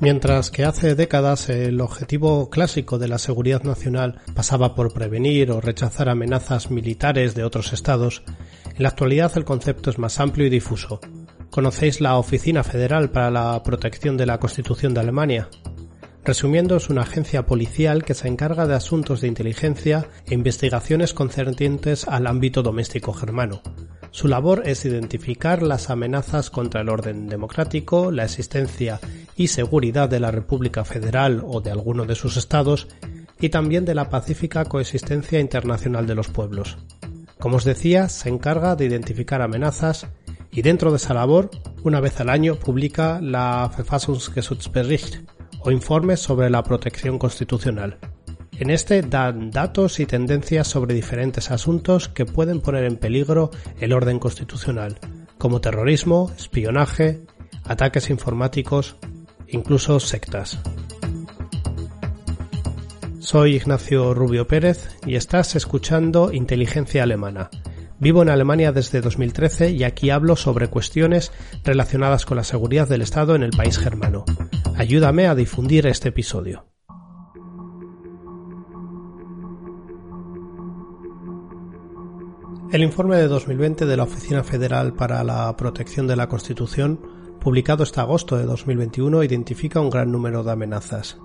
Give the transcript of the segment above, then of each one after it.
Mientras que hace décadas el objetivo clásico de la seguridad nacional pasaba por prevenir o rechazar amenazas militares de otros estados, en la actualidad el concepto es más amplio y difuso. ¿Conocéis la Oficina Federal para la Protección de la Constitución de Alemania? Resumiendo, es una agencia policial que se encarga de asuntos de inteligencia e investigaciones concernientes al ámbito doméstico germano. Su labor es identificar las amenazas contra el orden democrático, la existencia y seguridad de la República Federal o de alguno de sus estados y también de la pacífica coexistencia internacional de los pueblos. Como os decía, se encarga de identificar amenazas y dentro de esa labor, una vez al año, publica la Verfassungsgeschutzbericht, o informes sobre la protección constitucional. En este dan datos y tendencias sobre diferentes asuntos que pueden poner en peligro el orden constitucional, como terrorismo, espionaje, ataques informáticos, incluso sectas. Soy Ignacio Rubio Pérez y estás escuchando Inteligencia Alemana. Vivo en Alemania desde 2013 y aquí hablo sobre cuestiones relacionadas con la seguridad del Estado en el país germano. Ayúdame a difundir este episodio. El informe de 2020 de la Oficina Federal para la Protección de la Constitución, publicado este agosto de 2021, identifica un gran número de amenazas.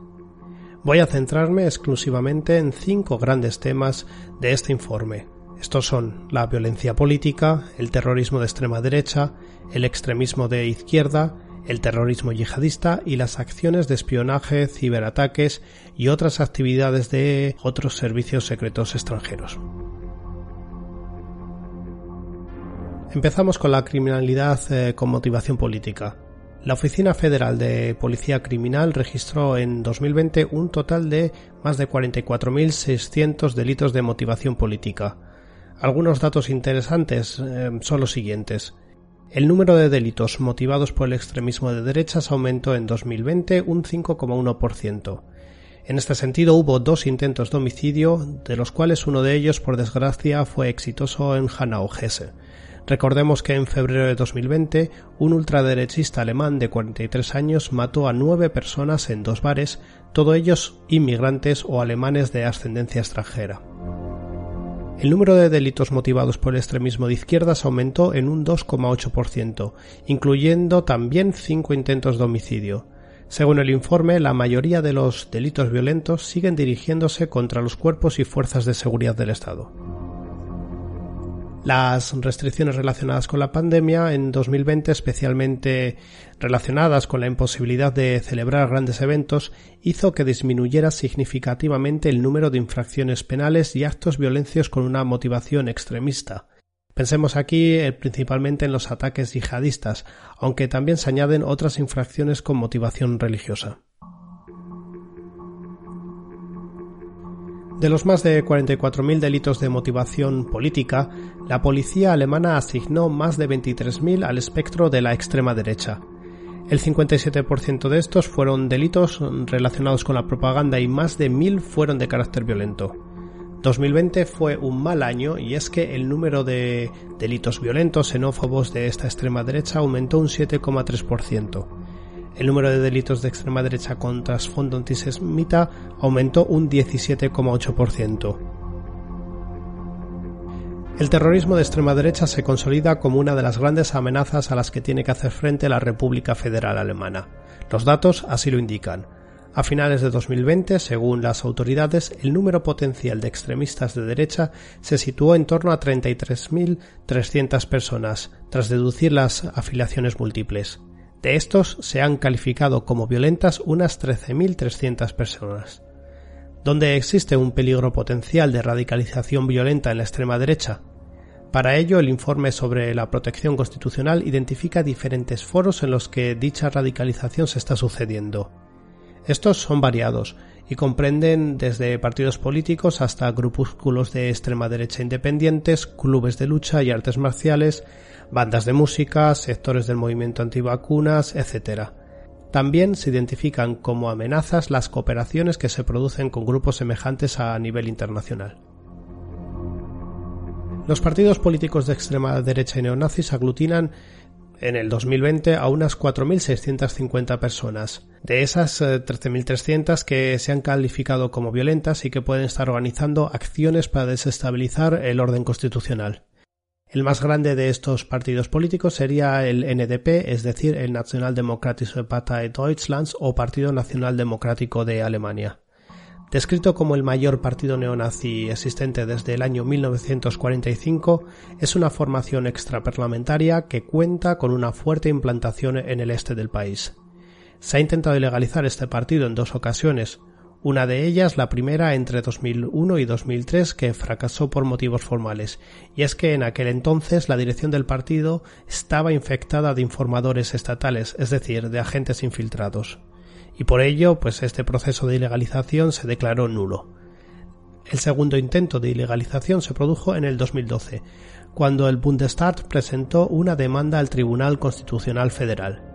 Voy a centrarme exclusivamente en cinco grandes temas de este informe. Estos son la violencia política, el terrorismo de extrema derecha, el extremismo de izquierda, el terrorismo yihadista y las acciones de espionaje, ciberataques y otras actividades de otros servicios secretos extranjeros. Empezamos con la criminalidad eh, con motivación política. La Oficina Federal de Policía Criminal registró en 2020 un total de más de 44.600 delitos de motivación política. Algunos datos interesantes eh, son los siguientes. El número de delitos motivados por el extremismo de derechas aumentó en 2020 un 5,1%. En este sentido hubo dos intentos de homicidio, de los cuales uno de ellos, por desgracia, fue exitoso en Hanau, Hesse. Recordemos que en febrero de 2020 un ultraderechista alemán de 43 años mató a nueve personas en dos bares, todos ellos inmigrantes o alemanes de ascendencia extranjera. El número de delitos motivados por el extremismo de izquierdas aumentó en un 2,8%, incluyendo también cinco intentos de homicidio. Según el informe, la mayoría de los delitos violentos siguen dirigiéndose contra los cuerpos y fuerzas de seguridad del Estado. Las restricciones relacionadas con la pandemia en 2020, especialmente relacionadas con la imposibilidad de celebrar grandes eventos, hizo que disminuyera significativamente el número de infracciones penales y actos violencios con una motivación extremista. Pensemos aquí eh, principalmente en los ataques yihadistas, aunque también se añaden otras infracciones con motivación religiosa. De los más de 44.000 delitos de motivación política, la policía alemana asignó más de 23.000 al espectro de la extrema derecha. El 57% de estos fueron delitos relacionados con la propaganda y más de 1.000 fueron de carácter violento. 2020 fue un mal año y es que el número de delitos violentos xenófobos de esta extrema derecha aumentó un 7,3%. El número de delitos de extrema derecha con trasfondo antisemita aumentó un 17,8%. El terrorismo de extrema derecha se consolida como una de las grandes amenazas a las que tiene que hacer frente la República Federal Alemana. Los datos así lo indican. A finales de 2020, según las autoridades, el número potencial de extremistas de derecha se situó en torno a 33.300 personas, tras deducir las afiliaciones múltiples. De estos se han calificado como violentas unas 13.300 personas. ¿Dónde existe un peligro potencial de radicalización violenta en la extrema derecha? Para ello, el informe sobre la protección constitucional identifica diferentes foros en los que dicha radicalización se está sucediendo. Estos son variados y comprenden desde partidos políticos hasta grupúsculos de extrema derecha independientes, clubes de lucha y artes marciales, bandas de música, sectores del movimiento antivacunas, etc. También se identifican como amenazas las cooperaciones que se producen con grupos semejantes a nivel internacional. Los partidos políticos de extrema derecha y neonazis aglutinan en el 2020 a unas 4.650 personas. De esas 13.300 eh, que se han calificado como violentas y que pueden estar organizando acciones para desestabilizar el orden constitucional. El más grande de estos partidos políticos sería el NDP, es decir, el Nationaldemokratische Partei Deutschlands o Partido Nacional Democrático de Alemania. Descrito como el mayor partido neonazi existente desde el año 1945, es una formación extraparlamentaria que cuenta con una fuerte implantación en el este del país. Se ha intentado ilegalizar este partido en dos ocasiones, una de ellas la primera entre 2001 y 2003 que fracasó por motivos formales, y es que en aquel entonces la dirección del partido estaba infectada de informadores estatales, es decir, de agentes infiltrados y por ello pues este proceso de ilegalización se declaró nulo. El segundo intento de ilegalización se produjo en el 2012, cuando el Bundestag presentó una demanda al Tribunal Constitucional Federal.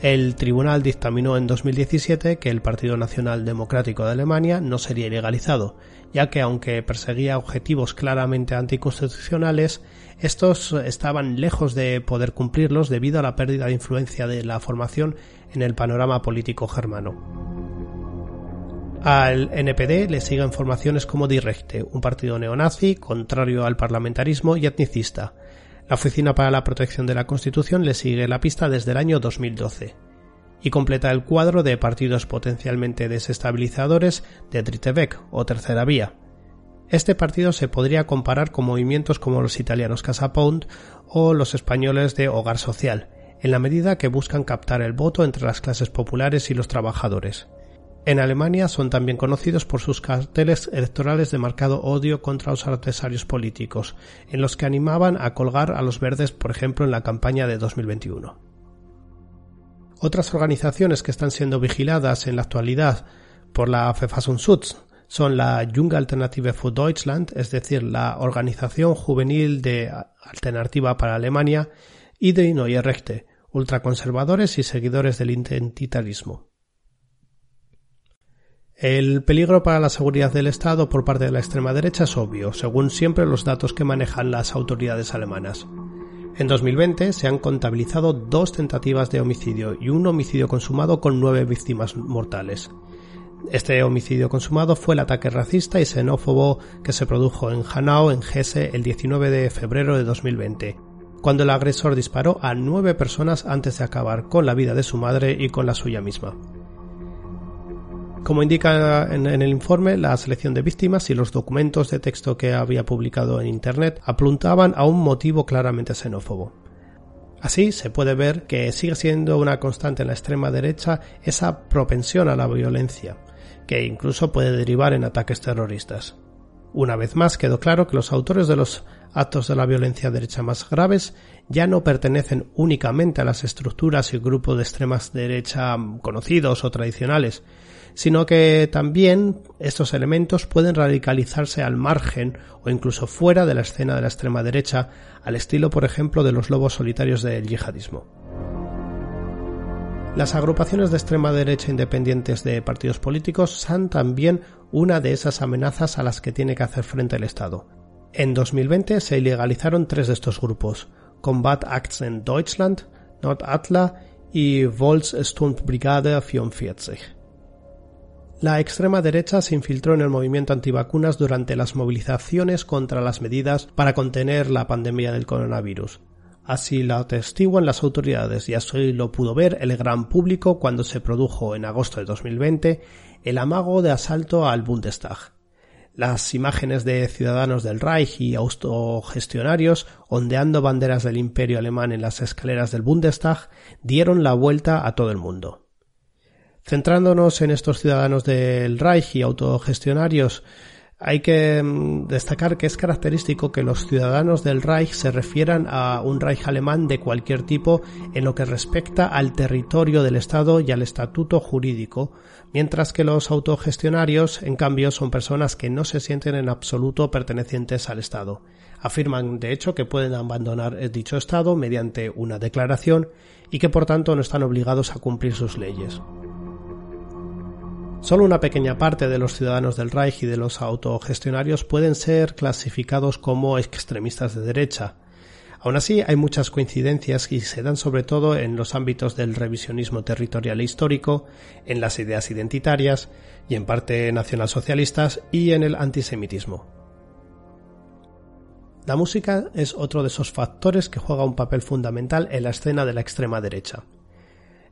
El tribunal dictaminó en 2017 que el Partido Nacional Democrático de Alemania no sería ilegalizado, ya que aunque perseguía objetivos claramente anticonstitucionales, estos estaban lejos de poder cumplirlos debido a la pérdida de influencia de la formación en el panorama político germano. Al NPD le siguen formaciones como Die Rechte, un partido neonazi, contrario al parlamentarismo y etnicista. La Oficina para la Protección de la Constitución le sigue la pista desde el año 2012 y completa el cuadro de partidos potencialmente desestabilizadores de Dritte Weg o Tercera Vía, este partido se podría comparar con movimientos como los italianos Casa Pound o los españoles de Hogar Social, en la medida que buscan captar el voto entre las clases populares y los trabajadores. En Alemania son también conocidos por sus carteles electorales de marcado odio contra los adversarios políticos, en los que animaban a colgar a los verdes, por ejemplo, en la campaña de 2021. Otras organizaciones que están siendo vigiladas en la actualidad por la Verfassungsschutz son la Junge Alternative für Deutschland, es decir, la Organización Juvenil de Alternativa para Alemania, y de Neue Rechte, ultraconservadores y seguidores del identitarismo. El peligro para la seguridad del Estado por parte de la extrema derecha es obvio, según siempre los datos que manejan las autoridades alemanas. En 2020 se han contabilizado dos tentativas de homicidio y un homicidio consumado con nueve víctimas mortales. Este homicidio consumado fue el ataque racista y xenófobo que se produjo en Hanau, en Hesse, el 19 de febrero de 2020, cuando el agresor disparó a nueve personas antes de acabar con la vida de su madre y con la suya misma. Como indica en, el informe, la selección de víctimas y los documentos de texto que había publicado en Internet apuntaban a un motivo claramente xenófobo. Así se puede ver que sigue siendo una constante en la extrema derecha esa propensión a la violencia, que incluso puede derivar en ataques terroristas. Una vez más quedó claro que los autores de los actos de la violencia derecha más graves ya no pertenecen únicamente a las estructuras y grupos de extremas derecha conocidos o tradicionales, sino que también estos elementos pueden radicalizarse al margen o incluso fuera de la escena de la extrema derecha, al estilo por ejemplo de los lobos solitarios del yihadismo. Las agrupaciones de extrema derecha independientes de partidos políticos son también una de esas amenazas a las que tiene que hacer frente el Estado. En 2020 se ilegalizaron tres de estos grupos, Combat Action Deutschland, Nord-Atla y Volkssturmbrigade 44. La extrema derecha se infiltró en el movimiento antivacunas durante las movilizaciones contra las medidas para contener la pandemia del coronavirus. Así lo atestiguan las autoridades y así lo pudo ver el gran público cuando se produjo en agosto de 2020 el amago de asalto al Bundestag. Las imágenes de ciudadanos del Reich y autogestionarios ondeando banderas del imperio alemán en las escaleras del Bundestag dieron la vuelta a todo el mundo. Centrándonos en estos ciudadanos del Reich y autogestionarios hay que mm, destacar que es característico que los ciudadanos del Reich se refieran a un Reich alemán de cualquier tipo en lo que respecta al territorio del Estado y al estatuto jurídico, mientras que los autogestionarios, en cambio, son personas que no se sienten en absoluto pertenecientes al Estado. Afirman, de hecho, que pueden abandonar dicho Estado mediante una declaración y que por tanto no están obligados a cumplir sus leyes. Solo una pequeña parte de los ciudadanos del Reich y de los autogestionarios pueden ser clasificados como extremistas de derecha. Aún así, hay muchas coincidencias y se dan sobre todo en los ámbitos del revisionismo territorial e histórico, en las ideas identitarias y en parte nacionalsocialistas y en el antisemitismo. La música es otro de esos factores que juega un papel fundamental en la escena de la extrema derecha.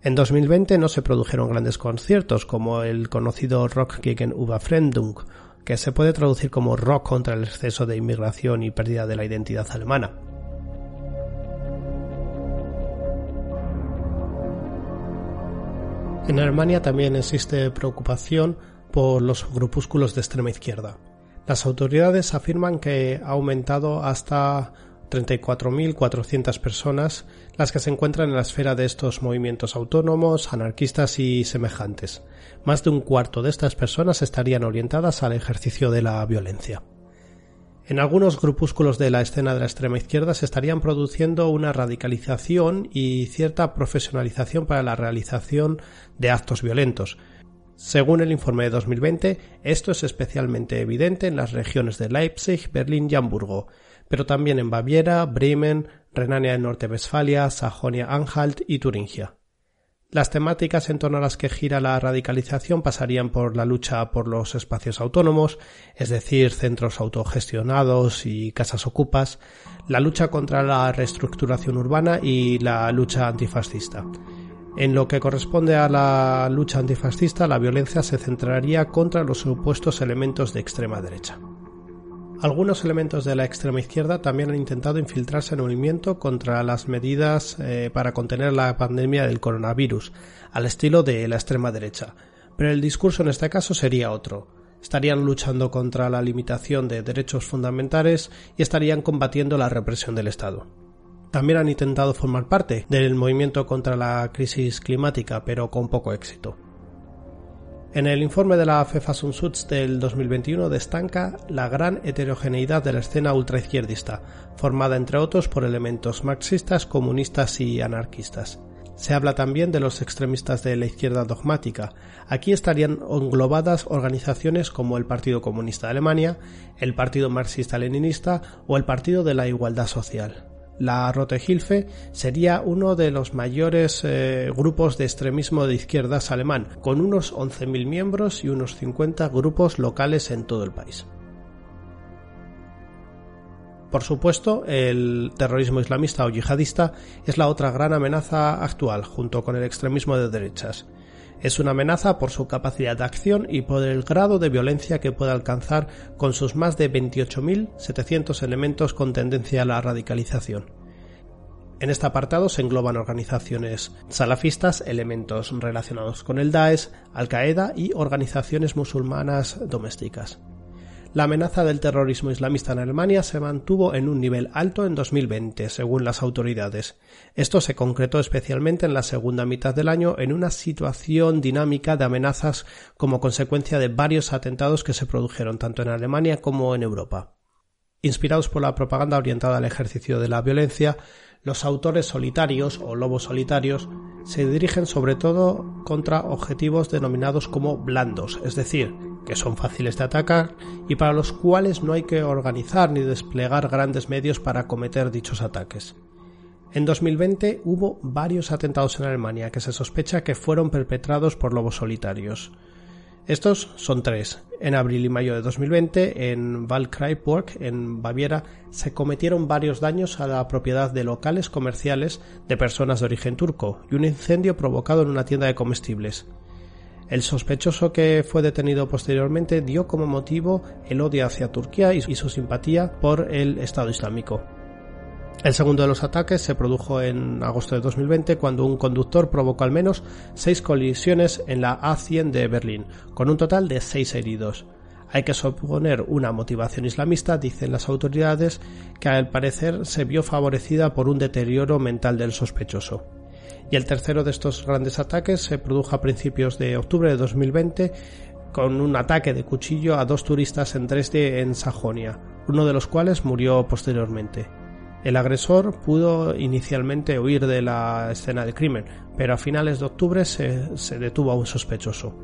En 2020 no se produjeron grandes conciertos como el conocido Rock gegen Überfremdung, que se puede traducir como rock contra el exceso de inmigración y pérdida de la identidad alemana. En Alemania también existe preocupación por los grupúsculos de extrema izquierda. Las autoridades afirman que ha aumentado hasta 34.400 personas las que se encuentran en la esfera de estos movimientos autónomos, anarquistas y semejantes. Más de un cuarto de estas personas estarían orientadas al ejercicio de la violencia. En algunos grupúsculos de la escena de la extrema izquierda se estarían produciendo una radicalización y cierta profesionalización para la realización de actos violentos. Según el informe de 2020, esto es especialmente evidente en las regiones de Leipzig, Berlín y Hamburgo, pero también en Baviera, Bremen, Renania del Norte-Westfalia, Sajonia-Anhalt y Turingia. Las temáticas en torno a las que gira la radicalización pasarían por la lucha por los espacios autónomos, es decir, centros autogestionados y casas ocupas, la lucha contra la reestructuración urbana y la lucha antifascista. En lo que corresponde a la lucha antifascista, la violencia se centraría contra los supuestos elementos de extrema derecha. Algunos elementos de la extrema izquierda también han intentado infiltrarse en el movimiento contra las medidas eh, para contener la pandemia del coronavirus, al estilo de la extrema derecha. Pero el discurso en este caso sería otro. Estarían luchando contra la limitación de derechos fundamentales y estarían combatiendo la represión del Estado. También han intentado formar parte del movimiento contra la crisis climática, pero con poco éxito. En el informe de la Verfassungsschutz del 2021 destaca la gran heterogeneidad de la escena ultraizquierdista, formada entre otros por elementos marxistas, comunistas y anarquistas. Se habla también de los extremistas de la izquierda dogmática. Aquí estarían englobadas organizaciones como el Partido Comunista de Alemania, el Partido Marxista-Leninista o el Partido de la Igualdad Social. La Rote Hilfe sería uno de los mayores eh, grupos de extremismo de izquierdas alemán, con unos 11.000 miembros y unos 50 grupos locales en todo el país. Por supuesto, el terrorismo islamista o yihadista es la otra gran amenaza actual, junto con el extremismo de derechas. Es una amenaza por su capacidad de acción y por el grado de violencia que puede alcanzar con sus más de 28.700 elementos con tendencia a la radicalización. En este apartado se engloban organizaciones salafistas, elementos relacionados con el Daesh, Al-Qaeda y organizaciones musulmanas domésticas. La amenaza del terrorismo islamista en Alemania se mantuvo en un nivel alto en 2020, según las autoridades. Esto se concretó especialmente en la segunda mitad del año en una situación dinámica de amenazas como consecuencia de varios atentados que se produjeron tanto en Alemania como en Europa. Inspirados por la propaganda orientada al ejercicio de la violencia, los autores solitarios o lobos solitarios se dirigen sobre todo contra objetivos denominados como blandos, es decir, que son fáciles de atacar y para los cuales no hay que organizar ni desplegar grandes medios para cometer dichos ataques. En 2020 hubo varios atentados en Alemania que se sospecha que fueron perpetrados por lobos solitarios. Estos son tres. En abril y mayo de 2020, en Waldkraiburg, en Baviera, se cometieron varios daños a la propiedad de locales comerciales de personas de origen turco y un incendio provocado en una tienda de comestibles. El sospechoso que fue detenido posteriormente dio como motivo el odio hacia Turquía y su simpatía por el Estado Islámico. El segundo de los ataques se produjo en agosto de 2020 cuando un conductor provocó al menos seis colisiones en la A100 de Berlín, con un total de seis heridos. Hay que suponer una motivación islamista, dicen las autoridades, que al parecer se vio favorecida por un deterioro mental del sospechoso y el tercero de estos grandes ataques se produjo a principios de octubre de 2020 con un ataque de cuchillo a dos turistas en Dresde en Sajonia, uno de los cuales murió posteriormente. El agresor pudo inicialmente huir de la escena del crimen, pero a finales de octubre se, se detuvo a un sospechoso.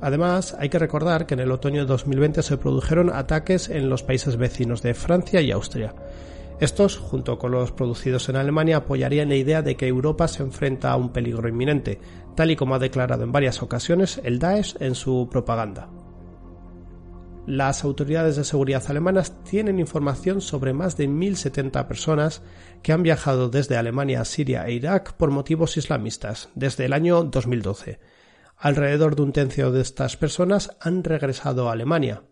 Además, hay que recordar que en el otoño de 2020 se produjeron ataques en los países vecinos de Francia y Austria. Estos, junto con los producidos en Alemania, apoyarían la idea de que Europa se enfrenta a un peligro inminente, tal y como ha declarado en varias ocasiones el Daesh en su propaganda. Las autoridades de seguridad alemanas tienen información sobre más de 1.070 personas que han viajado desde Alemania a Siria e Irak por motivos islamistas desde el año 2012. Alrededor de un tercio de estas personas han regresado a Alemania,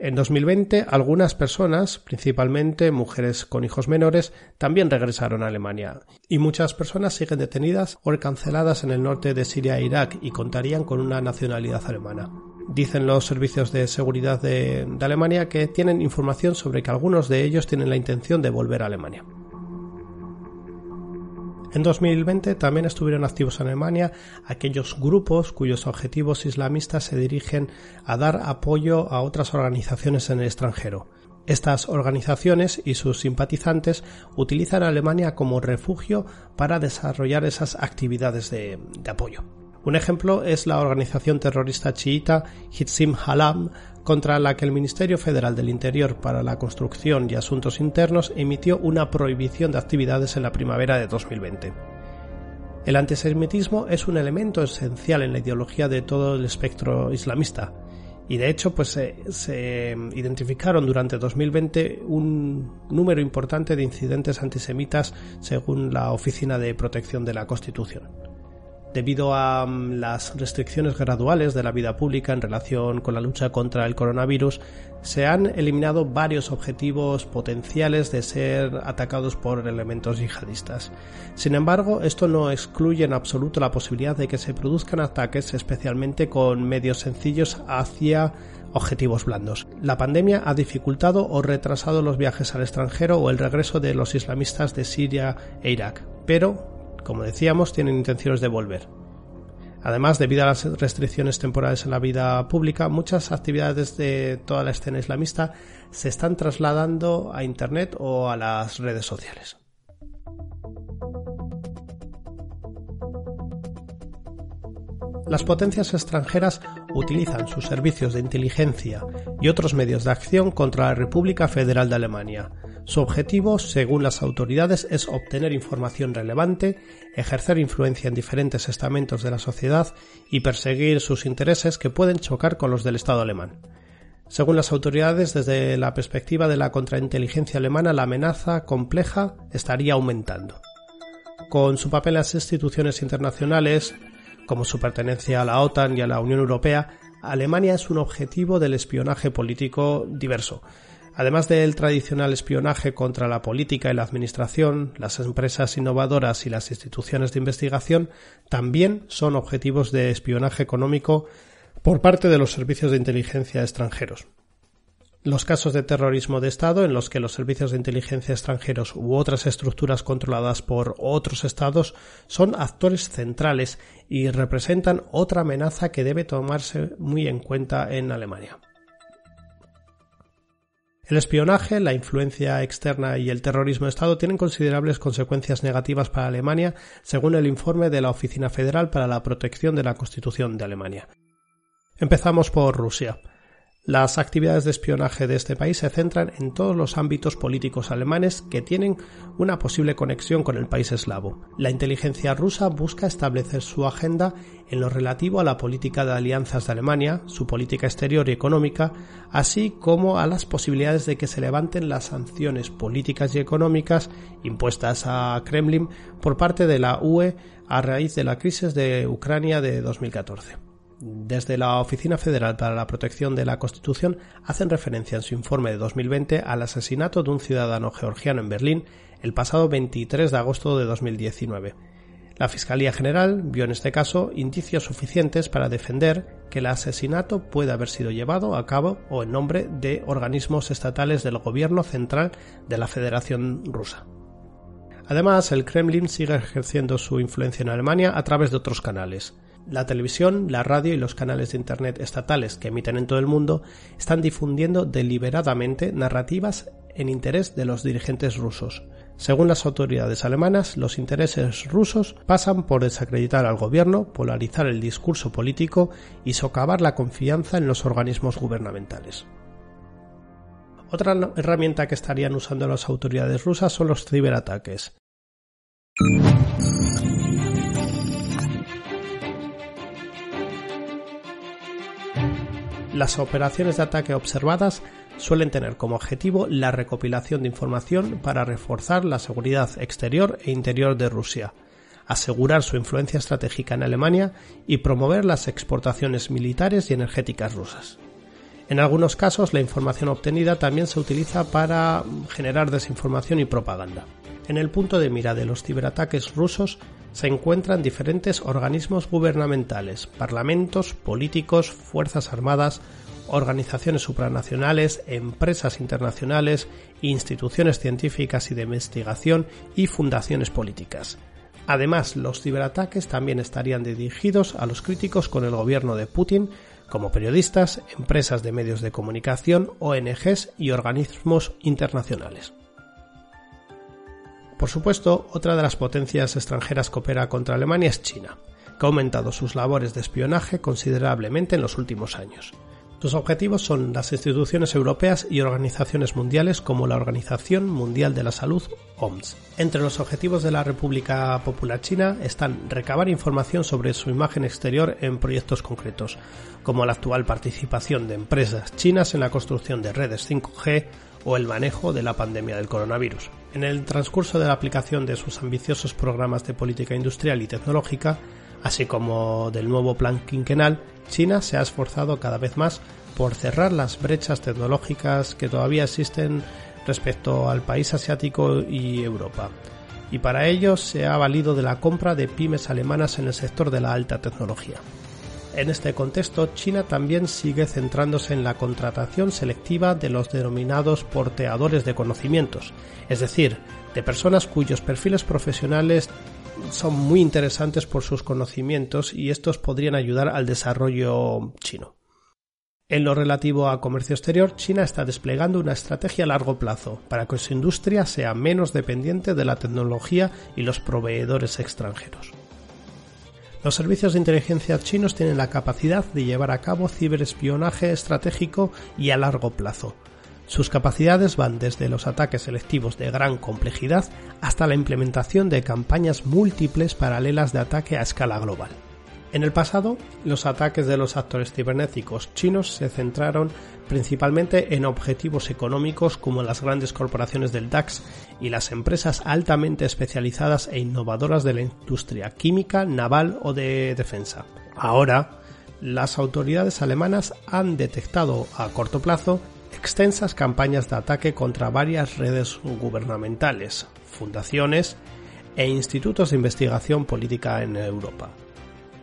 en 2020, algunas personas, principalmente mujeres con hijos menores, también regresaron a Alemania, y muchas personas siguen detenidas o canceladas en el norte de Siria e Irak y contarían con una nacionalidad alemana. Dicen los servicios de seguridad de, de Alemania que tienen información sobre que algunos de ellos tienen la intención de volver a Alemania. En 2020 también estuvieron activos en Alemania aquellos grupos cuyos objetivos islamistas se dirigen a dar apoyo a otras organizaciones en el extranjero. Estas organizaciones y sus simpatizantes utilizan a Alemania como refugio para desarrollar esas actividades de, de apoyo. Un ejemplo es la organización terrorista chiita Hitzim Halam, contra la que el Ministerio Federal del Interior para la Construcción y Asuntos Internos emitió una prohibición de actividades en la primavera de 2020. El antisemitismo es un elemento esencial en la ideología de todo el espectro islamista y de hecho pues se identificaron durante 2020 un número importante de incidentes antisemitas según la Oficina de Protección de la Constitución debido a mm, las restricciones graduales de la vida pública en relación con la lucha contra el coronavirus, se han eliminado varios objetivos potenciales de ser atacados por elementos yihadistas. Sin embargo, esto no excluye en absoluto la posibilidad de que se produzcan ataques especialmente con medios sencillos hacia objetivos blandos. La pandemia ha dificultado o retrasado los viajes al extranjero o el regreso de los islamistas de Siria e Irak, pero como decíamos, tienen intenciones de volver. Además, debido a las restricciones temporales en la vida pública, muchas actividades de toda la escena islamista se están trasladando a Internet o a las redes sociales. Las potencias extranjeras utilizan sus servicios de inteligencia y otros medios de acción contra la República Federal de Alemania, su objetivo, según las autoridades, es obtener información relevante, ejercer influencia en diferentes estamentos de la sociedad y perseguir sus intereses que pueden chocar con los del Estado alemán. Según las autoridades, desde la perspectiva de la contrainteligencia alemana, la amenaza compleja estaría aumentando. Con su papel en las instituciones internacionales, como su pertenencia a la OTAN y a la Unión Europea, Alemania es un objetivo del espionaje político diverso, Además del tradicional espionaje contra la política y la administración, las empresas innovadoras y las instituciones de investigación también son objetivos de espionaje económico por parte de los servicios de inteligencia extranjeros. Los casos de terrorismo de Estado en los que los servicios de inteligencia extranjeros u otras estructuras controladas por otros Estados son actores centrales y representan otra amenaza que debe tomarse muy en cuenta en Alemania. El espionaje, la influencia externa y el terrorismo de Estado tienen considerables consecuencias negativas para Alemania, según el informe de la Oficina Federal para la Protección de la Constitución de Alemania. Empezamos por Rusia. Las actividades de espionaje de este país se centran en todos los ámbitos políticos alemanes que tienen una posible conexión con el país eslavo. La inteligencia rusa busca establecer su agenda en lo relativo a la política de alianzas de Alemania, su política exterior y económica, así como a las posibilidades de que se levanten las sanciones políticas y económicas impuestas a Kremlin por parte de la UE a raíz de la crisis de Ucrania de 2014 desde la Oficina Federal para la Protección de la Constitución hacen referencia en su informe de 2020 al asesinato de un ciudadano georgiano en Berlín el pasado 23 de agosto de 2019. La Fiscalía General vio en este caso indicios suficientes para defender que el asesinato puede haber sido llevado a cabo o en nombre de organismos estatales del gobierno central de la Federación Rusa. Además, el Kremlin sigue ejerciendo su influencia en Alemania a través de otros canales. La televisión, la radio y los canales de Internet estatales que emiten en todo el mundo están difundiendo deliberadamente narrativas en interés de los dirigentes rusos. Según las autoridades alemanas, los intereses rusos pasan por desacreditar al gobierno, polarizar el discurso político y socavar la confianza en los organismos gubernamentales. Otra herramienta que estarían usando las autoridades rusas son los ciberataques. Las operaciones de ataque observadas suelen tener como objetivo la recopilación de información para reforzar la seguridad exterior e interior de Rusia, asegurar su influencia estratégica en Alemania y promover las exportaciones militares y energéticas rusas. En algunos casos la información obtenida también se utiliza para generar desinformación y propaganda. En el punto de mira de los ciberataques rusos se encuentran diferentes organismos gubernamentales, parlamentos, políticos, fuerzas armadas, organizaciones supranacionales, empresas internacionales, instituciones científicas y de investigación y fundaciones políticas. Además, los ciberataques también estarían dirigidos a los críticos con el gobierno de Putin, como periodistas, empresas de medios de comunicación, ONGs y organismos internacionales. Por supuesto, otra de las potencias extranjeras que opera contra Alemania es China, que ha aumentado sus labores de espionaje considerablemente en los últimos años. Sus objetivos son las instituciones europeas y organizaciones mundiales como la Organización Mundial de la Salud, OMS. Entre los objetivos de la República Popular China están recabar información sobre su imagen exterior en proyectos concretos, como la actual participación de empresas chinas en la construcción de redes 5G o el manejo de la pandemia del coronavirus. En el transcurso de la aplicación de sus ambiciosos programas de política industrial y tecnológica, así como del nuevo plan quinquenal, China se ha esforzado cada vez más por cerrar las brechas tecnológicas que todavía existen respecto al país asiático y Europa. Y para ello se ha valido de la compra de pymes alemanas en el sector de la alta tecnología. En este contexto, China también sigue centrándose en la contratación selectiva de los denominados porteadores de conocimientos, es decir, de personas cuyos perfiles profesionales son muy interesantes por sus conocimientos y estos podrían ayudar al desarrollo chino. En lo relativo a comercio exterior, China está desplegando una estrategia a largo plazo para que su industria sea menos dependiente de la tecnología y los proveedores extranjeros. Los servicios de inteligencia chinos tienen la capacidad de llevar a cabo ciberespionaje estratégico y a largo plazo, sus capacidades van desde los ataques selectivos de gran complejidad hasta la implementación de campañas múltiples paralelas de ataque a escala global. En el pasado, los ataques de los actores cibernéticos chinos se centraron principalmente en objetivos económicos como las grandes corporaciones del DAX y las empresas altamente especializadas e innovadoras de la industria química, naval o de defensa. Ahora, las autoridades alemanas han detectado a corto plazo extensas campañas de ataque contra varias redes gubernamentales, fundaciones e institutos de investigación política en Europa.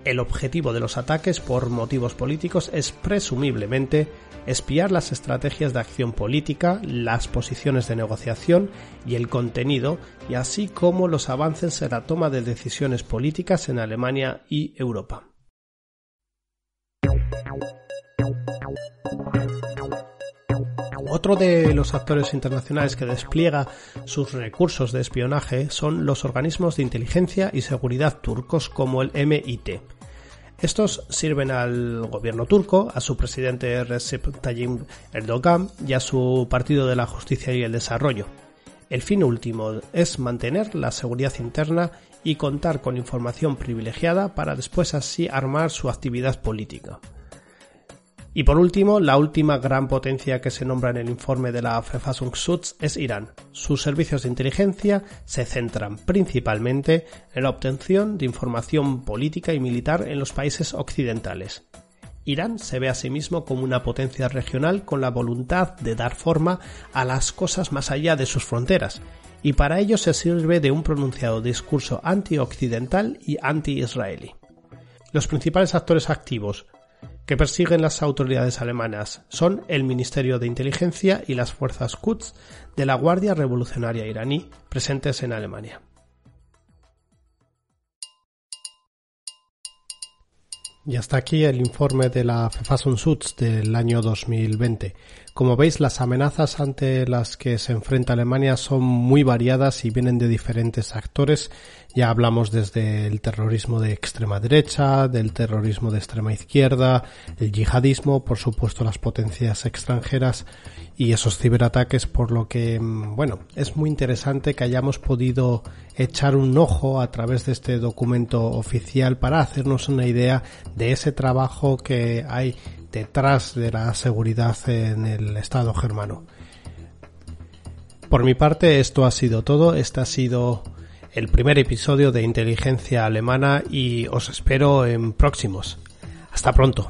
El objetivo de los ataques por motivos políticos es presumiblemente espiar las estrategias de acción política, las posiciones de negociación y el contenido, y así como los avances en la toma de decisiones políticas en Alemania y Europa. Otro de los actores internacionales que despliega sus recursos de espionaje son los organismos de inteligencia y seguridad turcos como el MIT. Estos sirven al gobierno turco, a su presidente Recep Tayyip Erdogan y a su Partido de la Justicia y el Desarrollo. El fin último es mantener la seguridad interna y contar con información privilegiada para después así armar su actividad política. Y por último, la última gran potencia que se nombra en el informe de la Verfassungsschutz es Irán. Sus servicios de inteligencia se centran principalmente en la obtención de información política y militar en los países occidentales. Irán se ve a sí mismo como una potencia regional con la voluntad de dar forma a las cosas más allá de sus fronteras, y para ello se sirve de un pronunciado discurso anti-occidental y anti-israelí. Los principales actores activos que persiguen las autoridades alemanas son el Ministerio de Inteligencia y las fuerzas Quds de la Guardia Revolucionaria iraní presentes en Alemania. Y hasta aquí el informe de la Verfassungsschutz del año 2020. Como veis, las amenazas ante las que se enfrenta Alemania son muy variadas y vienen de diferentes actores. Ya hablamos desde el terrorismo de extrema derecha, del terrorismo de extrema izquierda, el yihadismo, por supuesto las potencias extranjeras y esos ciberataques, por lo que, mm, bueno, es muy interesante que hayamos podido echar un ojo a través de este documento oficial para hacernos una idea de ese trabajo que hay detrás de la seguridad en el Estado germano. Por mi parte, esto ha sido todo. Este ha sido el primer episodio de Inteligencia Alemana y os espero en próximos. Hasta pronto.